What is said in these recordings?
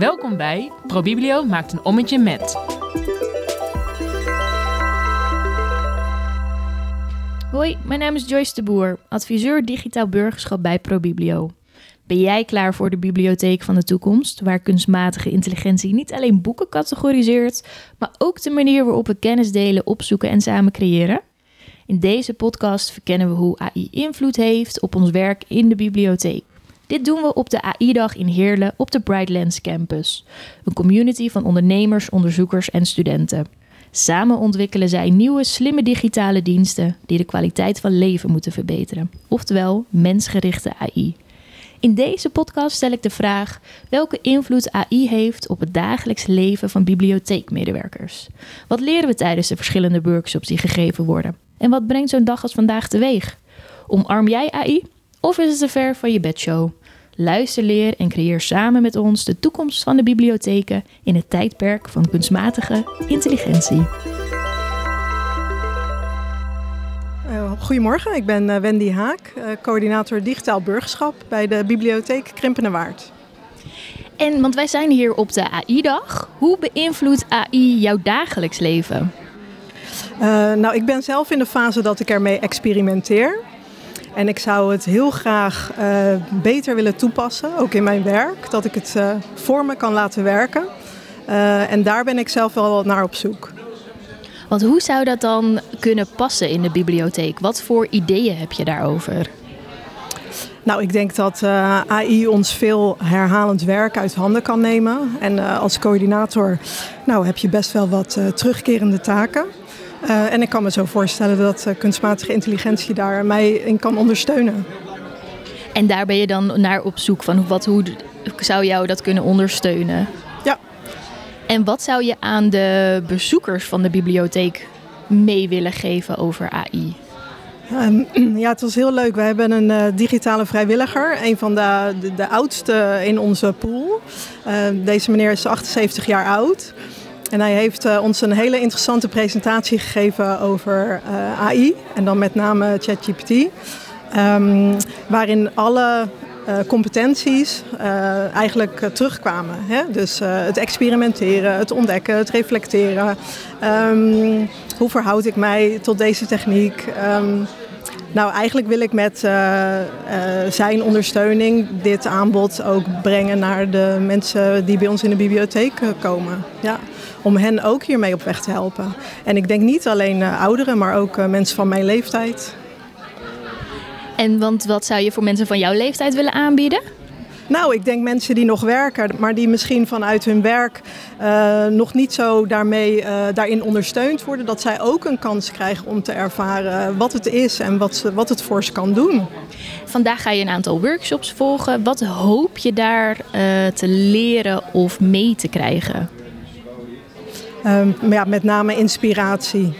Welkom bij ProBiblio maakt een ommetje met. Hoi, mijn naam is Joyce de Boer, adviseur digitaal burgerschap bij ProBiblio. Ben jij klaar voor de bibliotheek van de toekomst, waar kunstmatige intelligentie niet alleen boeken categoriseert, maar ook de manier waarop we kennis delen, opzoeken en samen creëren? In deze podcast verkennen we hoe AI invloed heeft op ons werk in de bibliotheek. Dit doen we op de AI-dag in Heerlen op de Brightlands Campus, een community van ondernemers, onderzoekers en studenten. Samen ontwikkelen zij nieuwe, slimme digitale diensten die de kwaliteit van leven moeten verbeteren, oftewel mensgerichte AI. In deze podcast stel ik de vraag welke invloed AI heeft op het dagelijks leven van bibliotheekmedewerkers. Wat leren we tijdens de verschillende workshops die gegeven worden? En wat brengt zo'n dag als vandaag teweeg? Omarm jij AI of is het te ver van je bedshow? Luister, leer en creëer samen met ons de toekomst van de bibliotheken in het tijdperk van kunstmatige intelligentie. Uh, goedemorgen, ik ben uh, Wendy Haak, uh, coördinator digitaal burgerschap bij de bibliotheek Krimpenerwaard. En want wij zijn hier op de AI-dag. Hoe beïnvloedt AI jouw dagelijks leven? nou, ik ben zelf in de fase dat ik ermee experimenteer. En ik zou het heel graag uh, beter willen toepassen, ook in mijn werk. Dat ik het uh, voor me kan laten werken. Uh, en daar ben ik zelf wel naar op zoek. Want hoe zou dat dan kunnen passen in de bibliotheek? Wat voor ideeën heb je daarover? Nou, ik denk dat AI ons veel herhalend werk uit handen kan nemen. En als coördinator nou, heb je best wel wat terugkerende taken. Uh, en ik kan me zo voorstellen dat uh, kunstmatige intelligentie daar mij in kan ondersteunen. En daar ben je dan naar op zoek van wat, hoe zou jou dat kunnen ondersteunen? Ja. En wat zou je aan de bezoekers van de bibliotheek mee willen geven over AI? Um, ja, het was heel leuk. We hebben een uh, digitale vrijwilliger, een van de, de, de oudste in onze pool. deze meneer is 78 jaar oud. En hij heeft uh, ons een hele interessante presentatie gegeven over uh, AI en dan met name ChatGPT. Um, waarin alle uh, competenties eigenlijk terugkwamen. Hè? Dus het experimenteren, het ontdekken, het reflecteren. Um, hoe verhoud ik mij tot deze techniek? Um, nou, eigenlijk wil ik met zijn ondersteuning dit aanbod ook brengen naar de mensen die bij ons in de bibliotheek komen. Ja, om hen ook hiermee op weg te helpen. En ik denk niet alleen uh, ouderen, maar ook mensen van mijn leeftijd. En want wat zou je voor mensen van jouw leeftijd willen aanbieden? Nou, ik denk mensen die nog werken, maar die misschien vanuit hun werk uh, nog niet zo daarmee, uh, daarin ondersteund worden, dat zij ook een kans krijgen om te ervaren wat het is en wat, wat het voor ze kan doen. Vandaag ga je een aantal workshops volgen. Wat hoop je daar uh, te leren of mee te krijgen? Um, ja, met name inspiratie.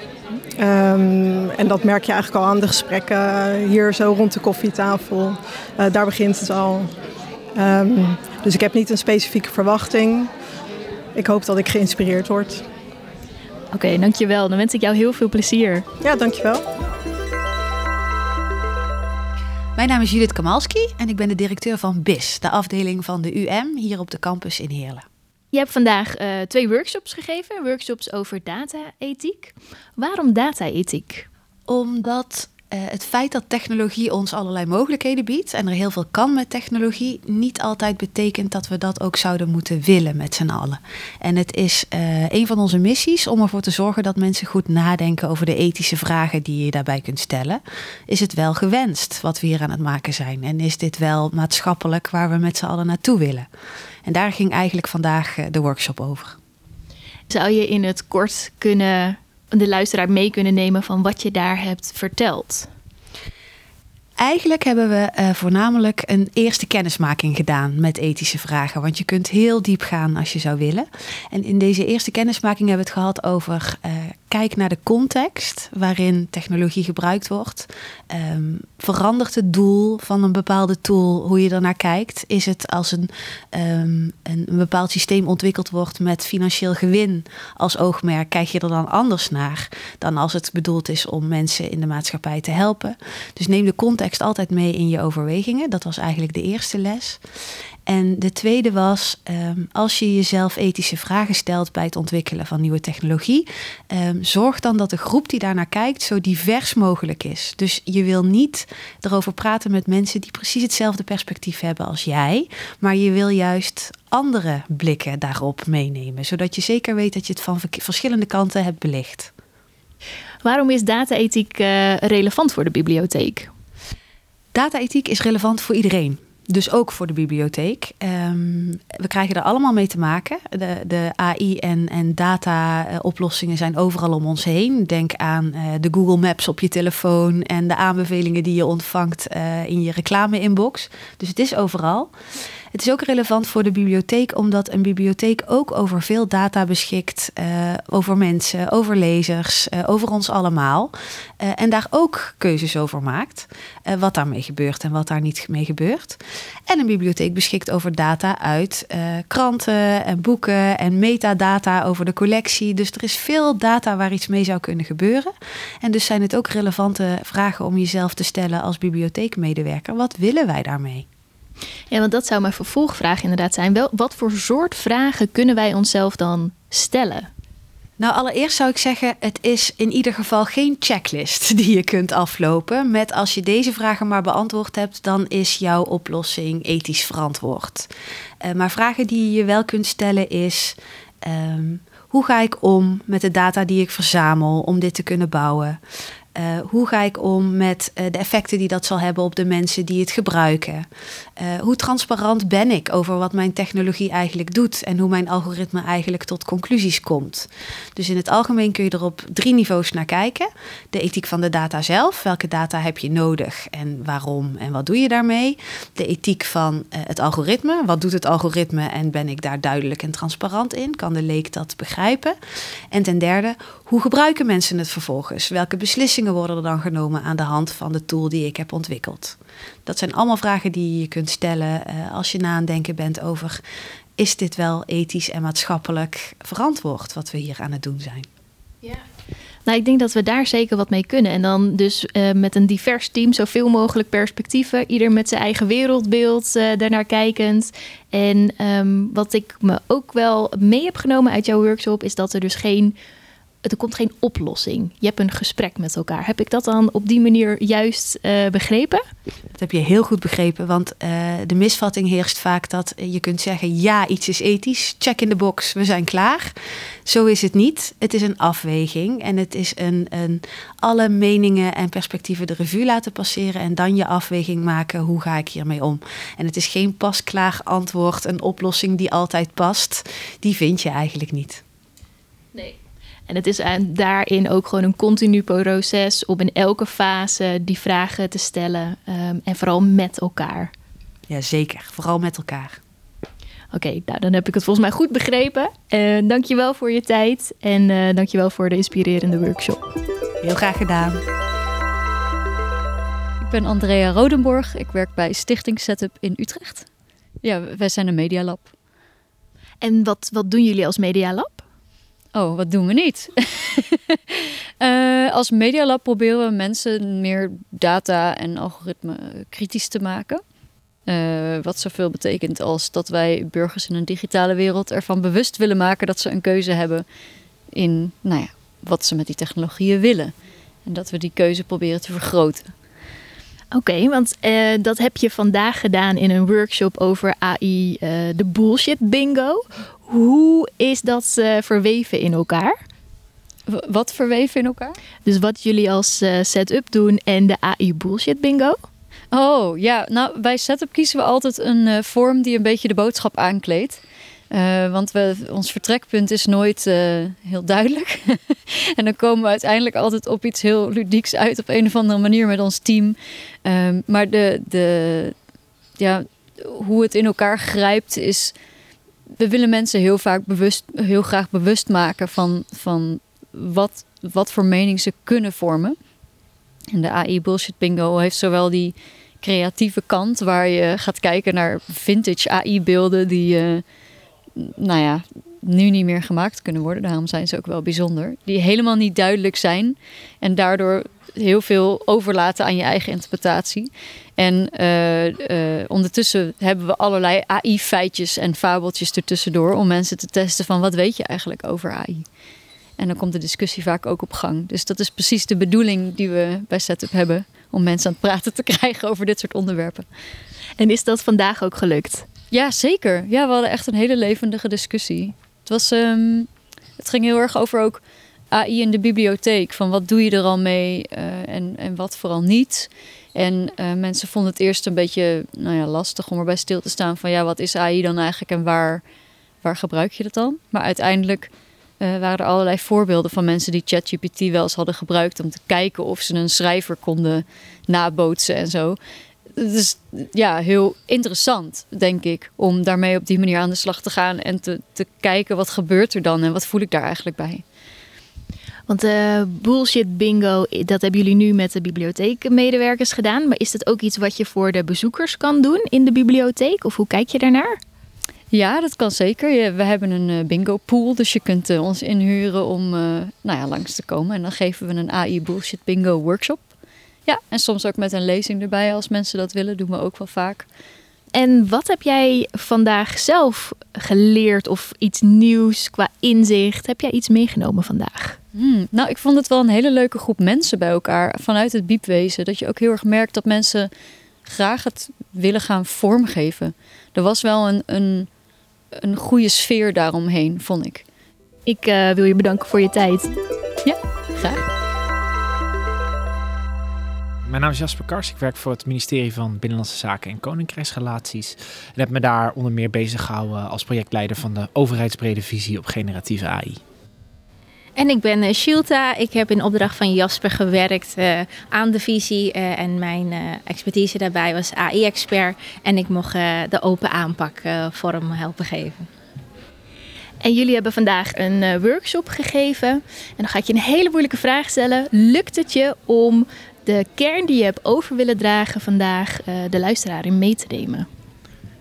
Um, en dat merk je eigenlijk al aan de gesprekken hier zo rond de koffietafel. Uh, daar begint het al. Um, dus ik heb niet een specifieke verwachting. Ik hoop dat ik geïnspireerd word. Oké, okay, dankjewel. Dan wens ik jou heel veel plezier. Ja, dankjewel. Mijn naam is Judith Kamalski en ik ben de directeur van BIS, de afdeling van de UM hier op de campus in Heerlen. Je hebt vandaag uh, twee workshops gegeven, workshops over data-ethiek. Waarom data-ethiek? Omdat uh, het feit dat technologie ons allerlei mogelijkheden biedt en er heel veel kan met technologie, niet altijd betekent dat we dat ook zouden moeten willen met z'n allen. En het is uh, een van onze missies om ervoor te zorgen dat mensen goed nadenken over de ethische vragen die je daarbij kunt stellen. Is het wel gewenst wat we hier aan het maken zijn? En is dit wel maatschappelijk waar we met z'n allen naartoe willen? En daar ging eigenlijk vandaag uh, de workshop over. Zou je in het kort kunnen de luisteraar mee kunnen nemen van wat je daar hebt verteld? Eigenlijk hebben we uh, voornamelijk een eerste kennismaking gedaan met ethische vragen. Want je kunt heel diep gaan als je zou willen. En in deze eerste kennismaking hebben we het gehad over uh, kijk naar de context waarin technologie gebruikt wordt. Um, verandert het doel van een bepaalde tool hoe je ernaar kijkt? Is het als een, um, een, een, bepaald systeem ontwikkeld wordt met financieel gewin als oogmerk, kijk je er dan anders naar dan als het bedoeld is om mensen in de maatschappij te helpen? Dus neem de context altijd mee in je overwegingen. Dat was eigenlijk de eerste les. En de tweede was, ehm, als je jezelf ethische vragen stelt bij het ontwikkelen van nieuwe technologie, ehm, zorg dan dat de groep die daarnaar kijkt zo divers mogelijk is. Dus je wil niet erover praten met mensen die precies hetzelfde perspectief hebben als jij, maar je wil juist andere blikken daarop meenemen, zodat je zeker weet dat je het van verschillende kanten hebt belicht. Waarom is data-ethiek uh, relevant voor de bibliotheek? Data-ethiek is relevant voor iedereen. Dus ook voor de bibliotheek. Um, we krijgen er allemaal mee te maken. De, de AI en, en data-oplossingen zijn overal om ons heen. Denk aan uh, de Google Maps op je telefoon en de aanbevelingen die je ontvangt uh, in je reclame-inbox. Dus het is overal. Het is ook relevant voor de bibliotheek, omdat een bibliotheek ook over veel data beschikt. Uh, over mensen, over lezers, uh, over ons allemaal. Uh, en daar ook keuzes over maakt. wat daarmee gebeurt en wat daar niet mee gebeurt. En een bibliotheek beschikt over data uit kranten en boeken en metadata over de collectie. Dus er is veel data waar iets mee zou kunnen gebeuren. En dus zijn het ook relevante vragen om jezelf te stellen als bibliotheekmedewerker. Wat willen wij daarmee? Ja, want dat zou mijn vervolgvraag inderdaad zijn. Wel, wat voor soort vragen kunnen wij onszelf dan stellen? Nou, allereerst zou ik zeggen, het is in ieder geval geen checklist die je kunt aflopen. Met als je deze vragen maar beantwoord hebt, dan is jouw oplossing ethisch verantwoord. Uh, maar vragen die je wel kunt stellen is: um, hoe ga ik om met de data die ik verzamel om dit te kunnen bouwen? Uh, hoe ga ik om met uh, de effecten die dat zal hebben op de mensen die het gebruiken? Uh, hoe transparant ben ik over wat mijn technologie eigenlijk doet en hoe mijn algoritme eigenlijk tot conclusies komt? Dus in het algemeen kun je er op drie niveaus naar kijken. De ethiek van de data zelf, welke data heb je nodig en waarom en wat doe je daarmee? De ethiek van het algoritme, wat doet het algoritme en ben ik daar duidelijk en transparant in? Kan de leek dat begrijpen? En ten derde, hoe gebruiken mensen het vervolgens? Welke beslissingen worden er dan genomen aan de hand van de tool die ik heb ontwikkeld? Dat zijn allemaal vragen die je kunt stellen uh, als je na aan denken bent over: is dit wel ethisch en maatschappelijk verantwoord wat we hier aan het doen zijn? Ja. Nou, ik denk dat we daar zeker wat mee kunnen. En dan dus uh, met een divers team, zoveel mogelijk perspectieven. Ieder met zijn eigen wereldbeeld uh, daarnaar kijkend. En um, wat ik me ook wel mee heb genomen uit jouw workshop, is dat er dus geen er komt geen oplossing. Je hebt een gesprek met elkaar. Heb ik dat dan op die manier juist uh, begrepen? Dat heb je heel goed begrepen, want uh, de misvatting heerst vaak dat je kunt zeggen: ja, iets is ethisch, check in de box, we zijn klaar. Zo is het niet. Het is een afweging en het is een, een alle meningen en perspectieven de revue laten passeren en dan je afweging maken: hoe ga ik hiermee om? En het is geen pasklaar antwoord, een oplossing die altijd past. Die vind je eigenlijk niet. En het is daarin ook gewoon een continu proces om in elke fase die vragen te stellen. Um, en vooral met elkaar. Ja, zeker. Vooral met elkaar. Oké, okay, nou dan heb ik het volgens mij goed begrepen. Uh, dankjewel voor je tijd en uh, dankjewel voor de inspirerende workshop. Heel graag gedaan. Ik ben Andrea Rodenborg. Ik werk bij Stichting Setup in Utrecht. Ja, wij zijn een medialab. En wat, wat doen jullie als medialab? Oh, wat doen we niet? uh, als Medialab proberen we mensen meer data en algoritme kritisch te maken. Uh, wat zoveel betekent als dat wij burgers in een digitale wereld ervan bewust willen maken dat ze een keuze hebben in nou ja, wat ze met die technologieën willen. En dat we die keuze proberen te vergroten. Oké, okay, want uh, dat heb je vandaag gedaan in een workshop over AI, uh, de bullshit bingo. Hoe is dat uh, verweven in elkaar? W wat verweven in elkaar? Dus wat jullie als setup doen en de AI bullshit bingo? Oh ja, nou bij setup kiezen we altijd een vorm die een beetje de boodschap aankleedt. Want we, ons vertrekpunt is nooit heel duidelijk. en dan komen we uiteindelijk altijd op iets heel ludieks uit op een of andere manier met ons team. Um, maar de, de, ja, hoe het in elkaar grijpt is we willen mensen heel vaak bewust, heel graag bewust maken van, van wat, wat voor mening ze kunnen vormen. En de AI Bullshit Bingo heeft zowel die creatieve kant, waar je gaat kijken naar vintage AI-beelden die, uh, nou ja, nu niet meer gemaakt kunnen worden. Daarom zijn ze ook wel bijzonder. Die helemaal niet duidelijk zijn en daardoor heel veel overlaten aan je eigen interpretatie. En uh, uh, ondertussen hebben we allerlei AI-feitjes en fabeltjes ertussendoor om mensen te testen van wat weet je eigenlijk over AI. En dan komt de discussie vaak ook op gang. Dus dat is precies de bedoeling die we bij Setup hebben om mensen aan het praten te krijgen over dit soort onderwerpen. En is dat vandaag ook gelukt? Ja, zeker. Ja, we hadden echt een hele levendige discussie. Het, was, um, het ging heel erg over ook AI in de bibliotheek. Van wat doe je er al mee uh, en, en wat vooral niet. En uh, mensen vonden het eerst een beetje nou ja, lastig om erbij stil te staan van ja, wat is AI dan eigenlijk en waar, waar gebruik je dat dan? Maar uiteindelijk uh, waren er allerlei voorbeelden van mensen die ChatGPT wel eens hadden gebruikt om te kijken of ze een schrijver konden nabootsen en zo. Het is ja, heel interessant, denk ik, om daarmee op die manier aan de slag te gaan en te, te kijken wat gebeurt er dan en wat voel ik daar eigenlijk bij. Want uh, bullshit bingo, dat hebben jullie nu met de bibliotheekmedewerkers gedaan. Maar is dat ook iets wat je voor de bezoekers kan doen in de bibliotheek? Of hoe kijk je daarnaar? Ja, dat kan zeker. We hebben een uh, bingo pool, dus je kunt uh, ons inhuren om nou ja, langs te komen. En dan geven we een AI bullshit bingo workshop. Ja, en soms ook met een lezing erbij als mensen dat willen, doen we ook wel vaak. En wat heb jij vandaag zelf geleerd of iets nieuws qua inzicht? Heb jij iets meegenomen vandaag? Hmm, nou, ik vond het wel een hele leuke groep mensen bij elkaar vanuit het biepwezen. Dat je ook heel erg merkt dat mensen graag het willen gaan vormgeven. Er was wel een, een, een goede sfeer daaromheen, vond ik. Ik uh, wil je bedanken voor je tijd. Mijn naam is Jasper Kars. Ik werk voor het ministerie van Binnenlandse Zaken en Koninkrijksrelaties. En heb me daar onder meer bezig gehouden als projectleider van de overheidsbrede visie op generatieve AI. En ik ben uh, Shilta. Ik heb in opdracht van Jasper gewerkt uh, aan de visie. Uh, en mijn expertise daarbij was AI-expert. En ik mocht de open aanpak vorm helpen geven. En jullie hebben vandaag een workshop gegeven. En dan ga ik je een hele moeilijke vraag stellen. Lukt het je om de kern die je hebt over willen dragen vandaag de luisteraar in mee te nemen?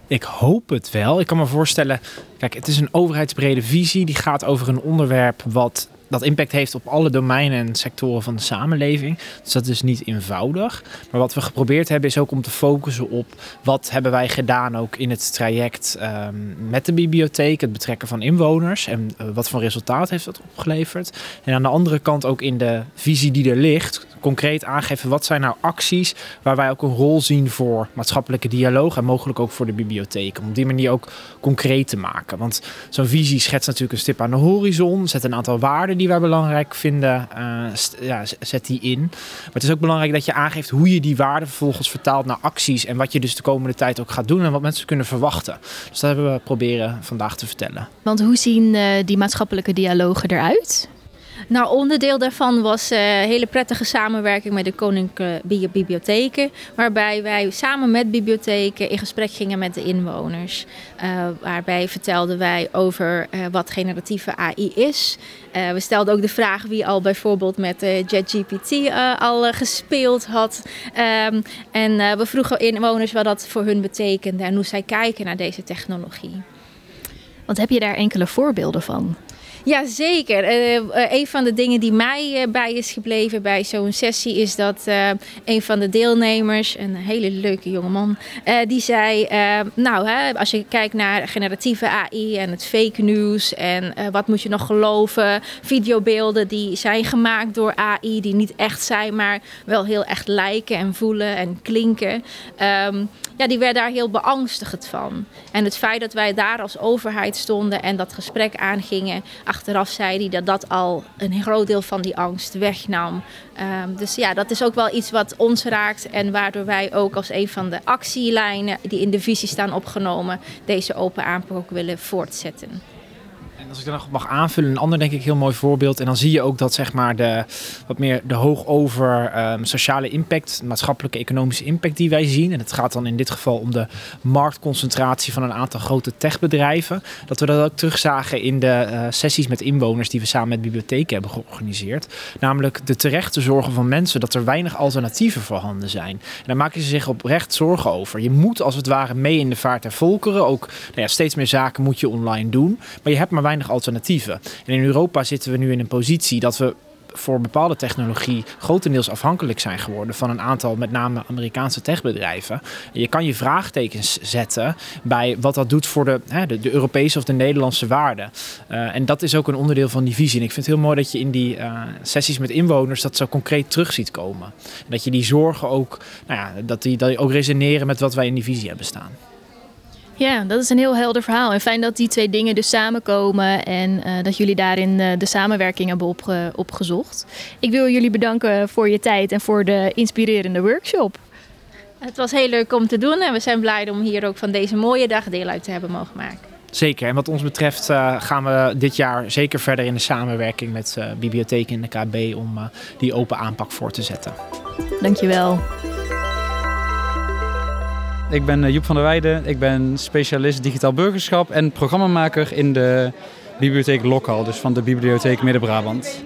Ik hoop het wel. Ik kan me voorstellen, kijk, het is een overheidsbrede visie. Die gaat over een onderwerp wat dat impact heeft op alle domeinen en sectoren van de samenleving. Dus dat is niet eenvoudig. Maar wat we geprobeerd hebben is ook om te focussen op wat hebben wij gedaan ook in het traject um, met de bibliotheek, het betrekken van inwoners en uh, wat voor resultaat heeft dat opgeleverd. En aan de andere kant ook in de visie die er ligt, concreet aangeven wat zijn nou acties waar wij ook een rol zien voor maatschappelijke dialoog en mogelijk ook voor de bibliotheek. Om die manier ook concreet te maken. Want zo'n visie schetst natuurlijk een stip aan de horizon, zet een aantal waarden die wij belangrijk vinden, uh, ja, zet die in. Maar het is ook belangrijk dat je aangeeft hoe je die waarden vervolgens vertaalt naar acties en wat je dus de komende tijd ook gaat doen en wat mensen kunnen verwachten. Dus dat hebben we proberen vandaag te vertellen. Want hoe zien uh, die maatschappelijke dialogen eruit? Nou, onderdeel daarvan was een uh, hele prettige samenwerking met de Koninklijke Bibliotheken. Waarbij wij samen met bibliotheken in gesprek gingen met de inwoners. Uh, waarbij vertelden wij over uh, wat generatieve AI is. we stelden ook de vraag wie al bijvoorbeeld met JetGPT al gespeeld had. Um, en we vroegen inwoners wat dat voor hun betekende en hoe zij kijken naar deze technologie. Want heb je daar enkele voorbeelden van? Jazeker. Uh, een van de dingen die mij uh, bij is gebleven bij zo'n sessie is dat een van de deelnemers, een hele leuke jongeman, die zei: Nou, hè, als je kijkt naar generatieve AI en het fake news en wat moet je nog geloven, videobeelden die zijn gemaakt door AI, die niet echt zijn, maar wel heel echt lijken en voelen en klinken. Um, ja, die werd daar heel beangstigd van. En het feit dat wij daar als overheid stonden en dat gesprek aangingen, achteraf zei hij dat dat al een groot deel van die angst wegnam. Um, dus ja, dat is ook wel iets wat ons raakt en waardoor wij ook als een van de actielijnen die in de visie staan opgenomen, deze open aanpak willen voortzetten als ik dan nog mag aanvullen, een ander denk ik heel mooi voorbeeld. En dan zie je ook dat zeg maar de wat meer de hoog over um, sociale impact, maatschappelijke economische impact die wij zien. En het gaat dan in dit geval om de marktconcentratie van een aantal grote techbedrijven. Dat we dat ook terugzagen in de uh, sessies met inwoners die we samen met bibliotheken hebben georganiseerd. Namelijk de terechte zorgen van mensen dat er weinig alternatieven voorhanden zijn. En daar maken ze zich oprecht zorgen over. Je moet als het ware mee in de vaart der volkeren. Ook nou ja, steeds meer zaken moet je online doen. Maar je hebt maar weinig weinig alternatieven. En in Europa zitten we nu in een positie dat we voor bepaalde technologie grotendeels afhankelijk zijn geworden van een aantal, met name Amerikaanse techbedrijven. Je kan je vraagtekens zetten bij wat dat doet voor de, hè, de, Europese of de Nederlandse waarden. Uh, en dat is ook een onderdeel van die visie. En ik vind het heel mooi dat je in die uh, sessies met inwoners dat zo concreet terug ziet komen. En dat je die zorgen ook, nou ja, dat die, dat die ook resoneren met wat wij in die visie hebben staan. Ja, dat is een heel helder verhaal. En fijn dat die twee dingen dus samenkomen en uh, dat jullie daarin uh, de samenwerking hebben opge opgezocht. Ik wil jullie bedanken voor je tijd en voor de inspirerende workshop. Het was heel leuk om te doen en we zijn blij om hier ook van deze mooie dag deel uit te hebben mogen maken. Zeker. En wat ons betreft uh, gaan we dit jaar zeker verder in de samenwerking met uh, bibliotheken in de KB om uh, die open aanpak voor te zetten. Dankjewel. Ik ben Joep van der Weijden. Ik ben specialist digitaal burgerschap en programmamaker in de bibliotheek Lokhal, dus van de bibliotheek Midden-Brabant.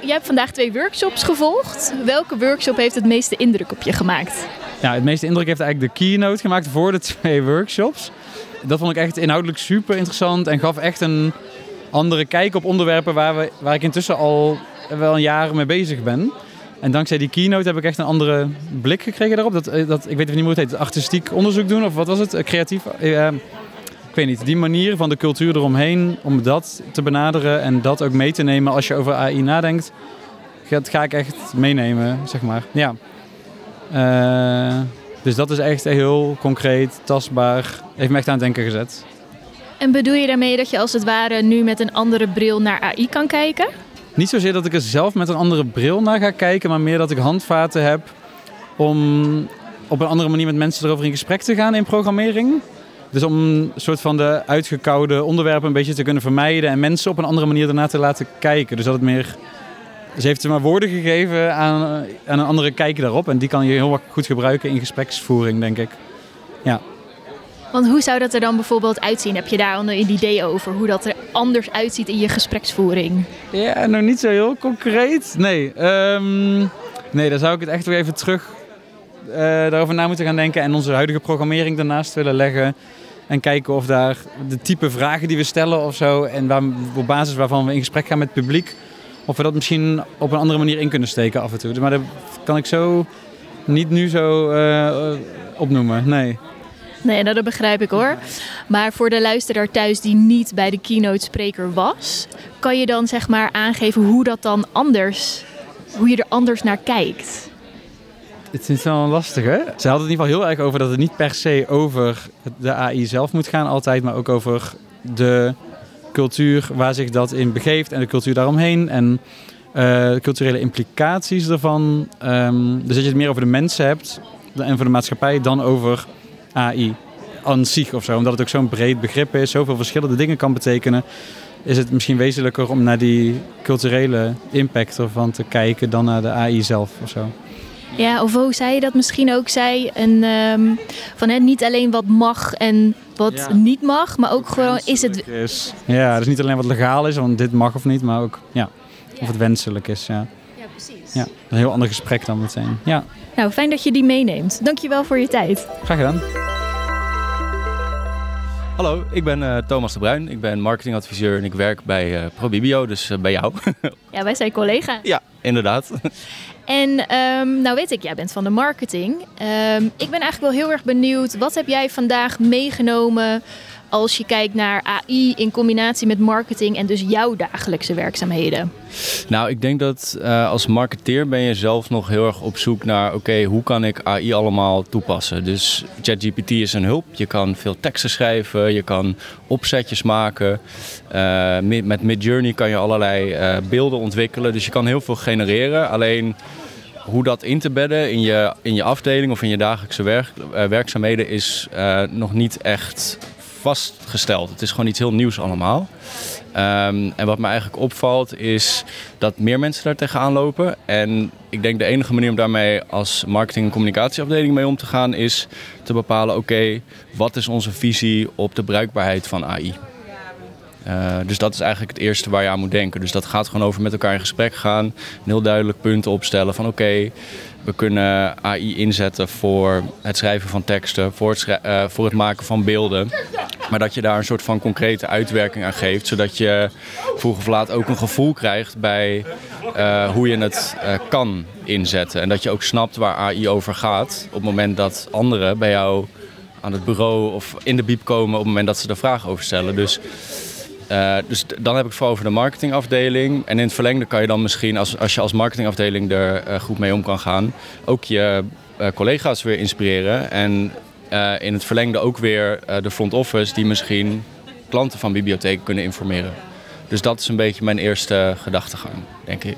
Jij hebt vandaag twee workshops gevolgd. Welke workshop heeft het meeste indruk op je gemaakt? Ja, het meeste indruk heeft eigenlijk de keynote gemaakt voor de twee workshops. Dat vond ik echt inhoudelijk super interessant en gaf echt een andere kijk op onderwerpen waar, we, waar ik intussen al wel een jaar mee bezig ben. En dankzij die keynote heb ik echt een andere blik gekregen daarop. Dat, dat, ik weet niet hoe het heet, artistiek onderzoek doen of wat was het? Creatief? Uh, ik weet niet. Die manier van de cultuur eromheen, om dat te benaderen en dat ook mee te nemen als je over AI nadenkt, dat ga ik echt meenemen, zeg maar. Ja. Dus dat is echt heel concreet, tastbaar. Heeft me echt aan het denken gezet. En bedoel je daarmee dat je als het ware nu met een andere bril naar AI kan kijken? Niet zozeer dat ik er zelf met een andere bril naar ga kijken, maar meer dat ik handvaten heb om op een andere manier met mensen erover in gesprek te gaan in programmering. Dus om een soort van de uitgekoude onderwerpen een beetje te kunnen vermijden en mensen op een andere manier ernaar te laten kijken. Dus dat het meer. Ze heeft ze maar woorden gegeven aan, aan een andere kijk daarop. En die kan je heel goed gebruiken in gespreksvoering, denk ik. Ja. Want hoe zou dat er dan bijvoorbeeld uitzien? Heb je daar een idee over hoe dat er anders uitziet in je gespreksvoering? Ja, nog niet zo heel concreet. Nee, um, nee daar zou ik het echt weer even terug uh, daarover na moeten gaan denken. En onze huidige programmering daarnaast willen leggen. En kijken of daar de type vragen die we stellen of zo. En waar, op basis waarvan we in gesprek gaan met het publiek. Of we dat misschien op een andere manier in kunnen steken af en toe. Maar dat kan ik zo niet nu zo uh, opnoemen. Nee. Nee, dat begrijp ik hoor. Maar voor de luisteraar thuis die niet bij de keynote spreker was, kan je dan zeg maar aangeven hoe dat dan anders, hoe je er anders naar kijkt? Het is wel lastig hè? Ze hadden het in ieder geval heel erg over dat het niet per se over de AI zelf moet gaan altijd, maar ook over de cultuur waar zich dat in begeeft en de cultuur daaromheen en de culturele implicaties ervan. Um, dus dat je het meer over de mensen hebt en voor de maatschappij dan over AI aan zich of zo. Omdat het ook zo'n breed begrip is, zoveel verschillende dingen kan betekenen. Is het misschien wezenlijker om naar die culturele impact ervan te kijken dan naar de AI zelf of zo. Ja, of hoe zei je dat misschien ook zei? Een, um, van hè, niet alleen wat mag en wat ja. niet mag, maar ook gewoon is het. Is. Ja, dus niet alleen wat legaal is, want dit mag of niet, maar ook ja, of het wenselijk is. Ja. Ja, een heel ander gesprek dan meteen. Ja. Nou, fijn dat je die meeneemt. Dankjewel voor je tijd. Graag gedaan. Hallo, ik ben uh, Thomas de Bruin. Ik ben marketingadviseur en ik werk bij uh, ProBibio, dus uh, bij jou. ja, wij zijn collega's. Ja, inderdaad. En um, nou weet ik, jij bent van de marketing. Um, ik ben eigenlijk wel heel erg benieuwd, wat heb jij vandaag meegenomen als je kijkt naar AI in combinatie met marketing en dus jouw dagelijkse werkzaamheden? Nou, ik denk dat uh, als marketeer ben je zelf nog heel erg op zoek naar, oké, hoe kan ik AI allemaal toepassen? Dus ChatGPT is een hulp. Je kan veel teksten schrijven, je kan opzetjes maken. Uh, met Midjourney kan je allerlei uh, beelden ontwikkelen, dus je kan heel veel genereren. Alleen hoe dat in te bedden in je, in je afdeling of in je dagelijkse werk, werkzaamheden is nog niet echt vastgesteld. Het is gewoon iets heel nieuws allemaal. Um, en wat me eigenlijk opvalt is dat meer mensen daar tegenaan lopen. En ik denk de enige manier om daarmee als marketing- en communicatieafdeling mee om te gaan is te bepalen: oké, wat is onze visie op de bruikbaarheid van AI? Uh, dus dat is eigenlijk het eerste waar je aan moet denken. Dus dat gaat gewoon over met elkaar in gesprek gaan. Een heel duidelijk punten opstellen van oké, we kunnen AI inzetten voor het schrijven van teksten, voor het, uh, voor het maken van beelden. Maar dat je daar een soort van concrete uitwerking aan geeft. Zodat je vroeg of laat ook een gevoel krijgt bij eh, hoe je het eh, kan inzetten. En dat je ook snapt waar AI over gaat. Op het moment dat anderen bij jou aan het bureau of in de biep komen op het moment dat ze er vragen over stellen. Dus, uh, dus dan heb ik het vooral over de marketingafdeling. En in het verlengde kan je dan misschien, als, als je als marketingafdeling er uh, goed mee om kan gaan, ook je uh, collega's weer inspireren. En in het verlengde ook weer de front office die misschien klanten van bibliotheken kunnen informeren. Dus dat is een beetje mijn eerste gedachtegang, denk ik.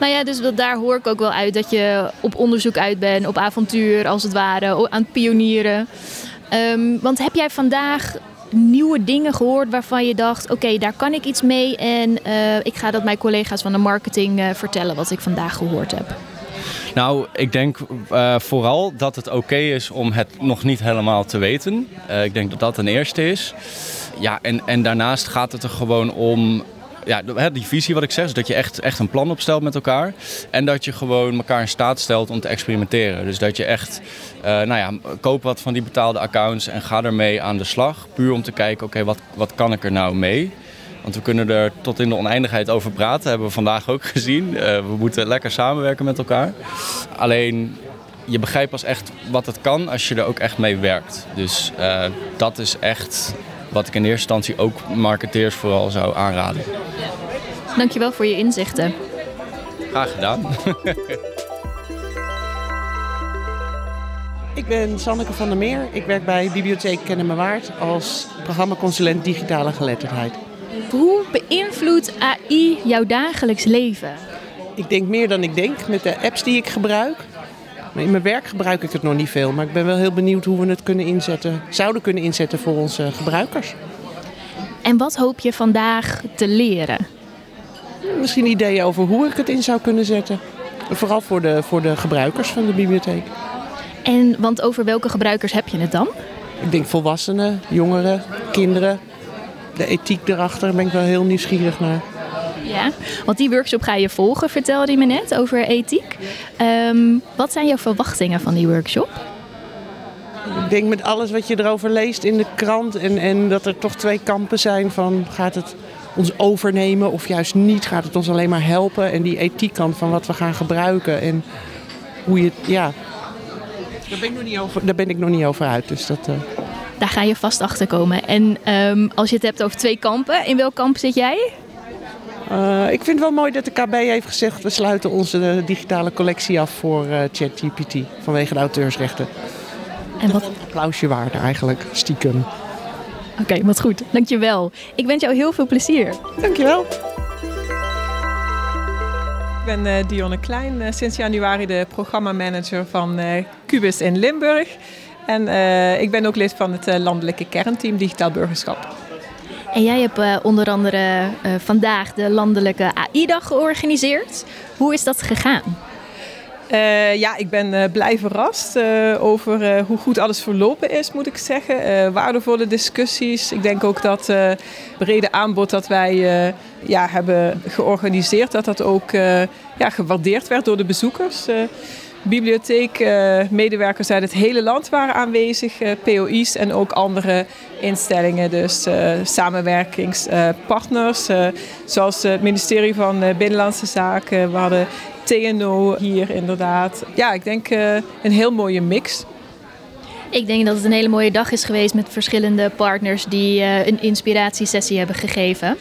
Nou ja, dus daar hoor ik ook wel uit dat je op onderzoek uit bent, op avontuur als het ware, aan het pionieren. Um, want heb jij vandaag nieuwe dingen gehoord waarvan je dacht: oké, daar kan ik iets mee en uh, ik ga dat mijn collega's van de marketing uh, vertellen wat ik vandaag gehoord heb? Nou, ik denk uh, vooral dat het oké is om het nog niet helemaal te weten. ik denk dat dat een eerste is. Ja, en, en daarnaast gaat het er gewoon om ja, die visie wat ik zeg, is dat je echt, echt een plan opstelt met elkaar. En dat je gewoon elkaar in staat stelt om te experimenteren. Dus dat je echt, uh, nou ja, koop wat van die betaalde accounts en ga ermee aan de slag. Puur om te kijken, oké, wat, wat kan ik er nou mee? Want we kunnen er tot in de oneindigheid over praten, hebben we vandaag ook gezien. Uh, we moeten lekker samenwerken met elkaar. Alleen, je begrijpt pas echt wat het kan als je er ook echt mee werkt. Dus uh, dat is echt wat ik in eerste instantie ook marketeers vooral zou aanraden. Dankjewel voor je inzichten. Graag gedaan. ik ben Sanneke van der Meer. Ik werk bij Bibliotheek Kennen Waard als programmaconsulent digitale geletterdheid. Hoe beïnvloedt AI jouw dagelijks leven? Ik denk meer dan ik denk met de apps die ik gebruik. Maar in mijn werk gebruik ik het nog niet veel. Maar ik ben wel heel benieuwd hoe we het kunnen inzetten, zouden kunnen inzetten voor onze gebruikers. En wat hoop je vandaag te leren? Misschien ideeën over hoe ik het in zou kunnen zetten. Vooral voor de, voor de gebruikers van de bibliotheek. En want over welke gebruikers heb je het dan? Ik denk volwassenen, jongeren, kinderen. De ethiek erachter ben ik wel heel nieuwsgierig naar. Ja, want die workshop ga je volgen, vertelde je me net, over ethiek. Um, wat zijn jouw verwachtingen van die workshop? Ik denk met alles wat je erover leest in de krant en, en dat er toch twee kampen zijn van gaat het ons overnemen of juist niet, gaat het ons alleen maar helpen en die ethiek van wat we gaan gebruiken en hoe je, ja, daar ben ik nog niet over, daar ben ik nog niet over uit. Dus dat, uh... Daar ga je vast achter komen. En um, als je het hebt over twee kampen, in welk kamp zit jij? Uh, ik vind het wel mooi dat de KB heeft gezegd... we sluiten onze digitale collectie af voor uh, ChatGPT vanwege de auteursrechten. En wat... Een applausje waard eigenlijk, stiekem. Oké, okay, wat goed. Dankjewel. Ik wens jou heel veel plezier. Dankjewel. Ik ben uh, Dionne Klein, uh, sinds januari de programmamanager van uh, Cubus in Limburg. En ik ben ook lid van het landelijke kernteam Digitaal Burgerschap. En jij hebt uh, onder andere uh, vandaag de landelijke AI-dag georganiseerd. Hoe is dat gegaan? Uh, ja, ik ben blij verrast over hoe goed alles verlopen is, moet ik zeggen. waardevolle discussies. Ik denk ook dat het brede aanbod dat wij ja, hebben georganiseerd, dat dat ook ja, gewaardeerd werd door de bezoekers. Bibliotheekmedewerkers uit het hele land waren aanwezig, POI's en ook andere instellingen, dus uh, samenwerkingspartners, zoals het ministerie van Binnenlandse Zaken. We hadden TNO hier inderdaad. Ja, ik denk een heel mooie mix. Ik denk dat het een hele mooie dag is geweest met verschillende partners die een inspiratiesessie hebben gegeven.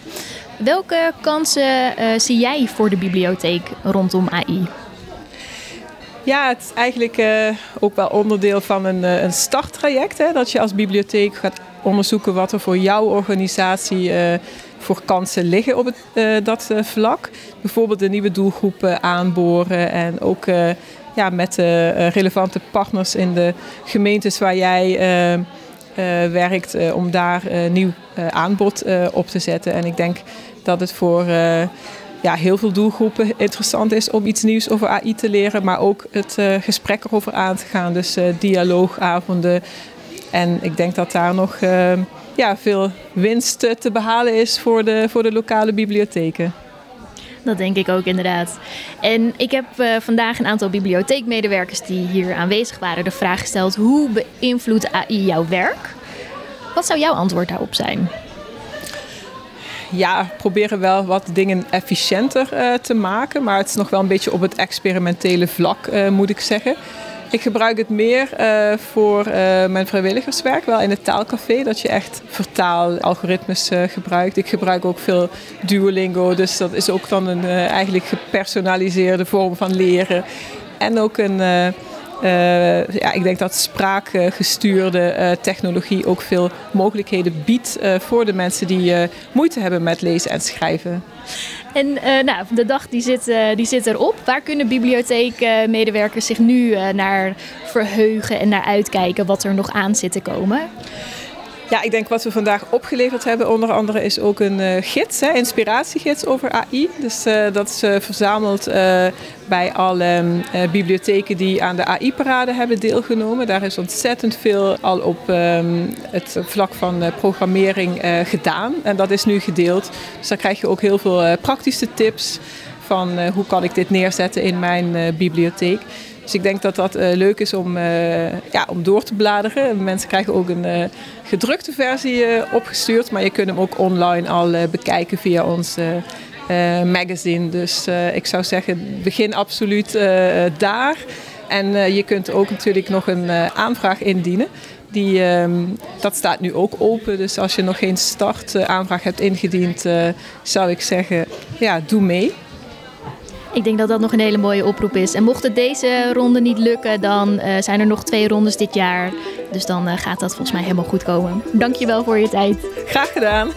Welke kansen zie jij voor de bibliotheek rondom AI? Ja, het is eigenlijk uh, ook wel onderdeel van een, uh, een starttraject. Hè, dat je als bibliotheek gaat onderzoeken wat er voor jouw organisatie uh, voor kansen liggen op het, dat vlak. Bijvoorbeeld de nieuwe doelgroepen aanboren en ook ja, met de relevante partners in de gemeentes waar jij werkt om daar nieuw aanbod op te zetten. En ik denk dat het voor ja, heel veel doelgroepen interessant is om iets nieuws over AI te leren, maar ook het uh, gesprek erover aan te gaan. Dus uh, dialoogavonden. En ik denk dat daar nog uh, ja, veel winst te behalen is voor de, voor de lokale bibliotheken. Dat denk ik ook inderdaad. En ik heb vandaag een aantal bibliotheekmedewerkers die hier aanwezig waren de vraag gesteld: hoe beïnvloedt AI jouw werk? Wat zou jouw antwoord daarop zijn? Ja, proberen wel wat dingen efficiënter uh, te maken. Maar het is nog wel een beetje op het experimentele vlak, uh, moet ik zeggen. Ik gebruik het meer uh, voor mijn vrijwilligerswerk, wel in het taalcafé, dat je echt vertaalalgoritmes gebruikt. Ik gebruik ook veel Duolingo, dus dat is ook dan een eigenlijk gepersonaliseerde vorm van leren. En ook een uh, ja, ik denk dat spraakgestuurde uh, technologie ook veel mogelijkheden biedt uh, voor de mensen die moeite hebben met lezen en schrijven. En nou, de dag die zit, die zit erop. Waar kunnen bibliotheekmedewerkers zich nu naar verheugen en naar uitkijken wat er nog aan zit te komen? Ja, ik denk wat we vandaag opgeleverd hebben, onder andere, is ook een uh, gids, hè, inspiratiegids over AI. Dus uh, dat is uh, verzameld bij alle bibliotheken die aan de AI-parade hebben deelgenomen. Daar is ontzettend veel al op um, het vlak van programmering gedaan. En dat is nu gedeeld. Dus daar krijg je ook heel veel praktische tips van hoe kan ik dit neerzetten in mijn bibliotheek. Dus ik denk dat dat uh, leuk is om, uh, ja, om door te bladeren. Mensen krijgen ook een uh, gedrukte versie opgestuurd, maar je kunt hem ook online al bekijken via ons magazine. Dus ik zou zeggen, begin absoluut daar. En je kunt ook natuurlijk nog een aanvraag indienen. Die, ehm, dat staat nu ook open. Dus als je nog geen startaanvraag hebt ingediend, zou ik zeggen, ja, doe mee. Ik denk dat dat nog een hele mooie oproep is. En mocht het deze ronde niet lukken, dan uh, zijn er nog twee rondes dit jaar. Dus dan uh, gaat dat volgens mij helemaal goed komen. Dankjewel voor je tijd. Graag gedaan.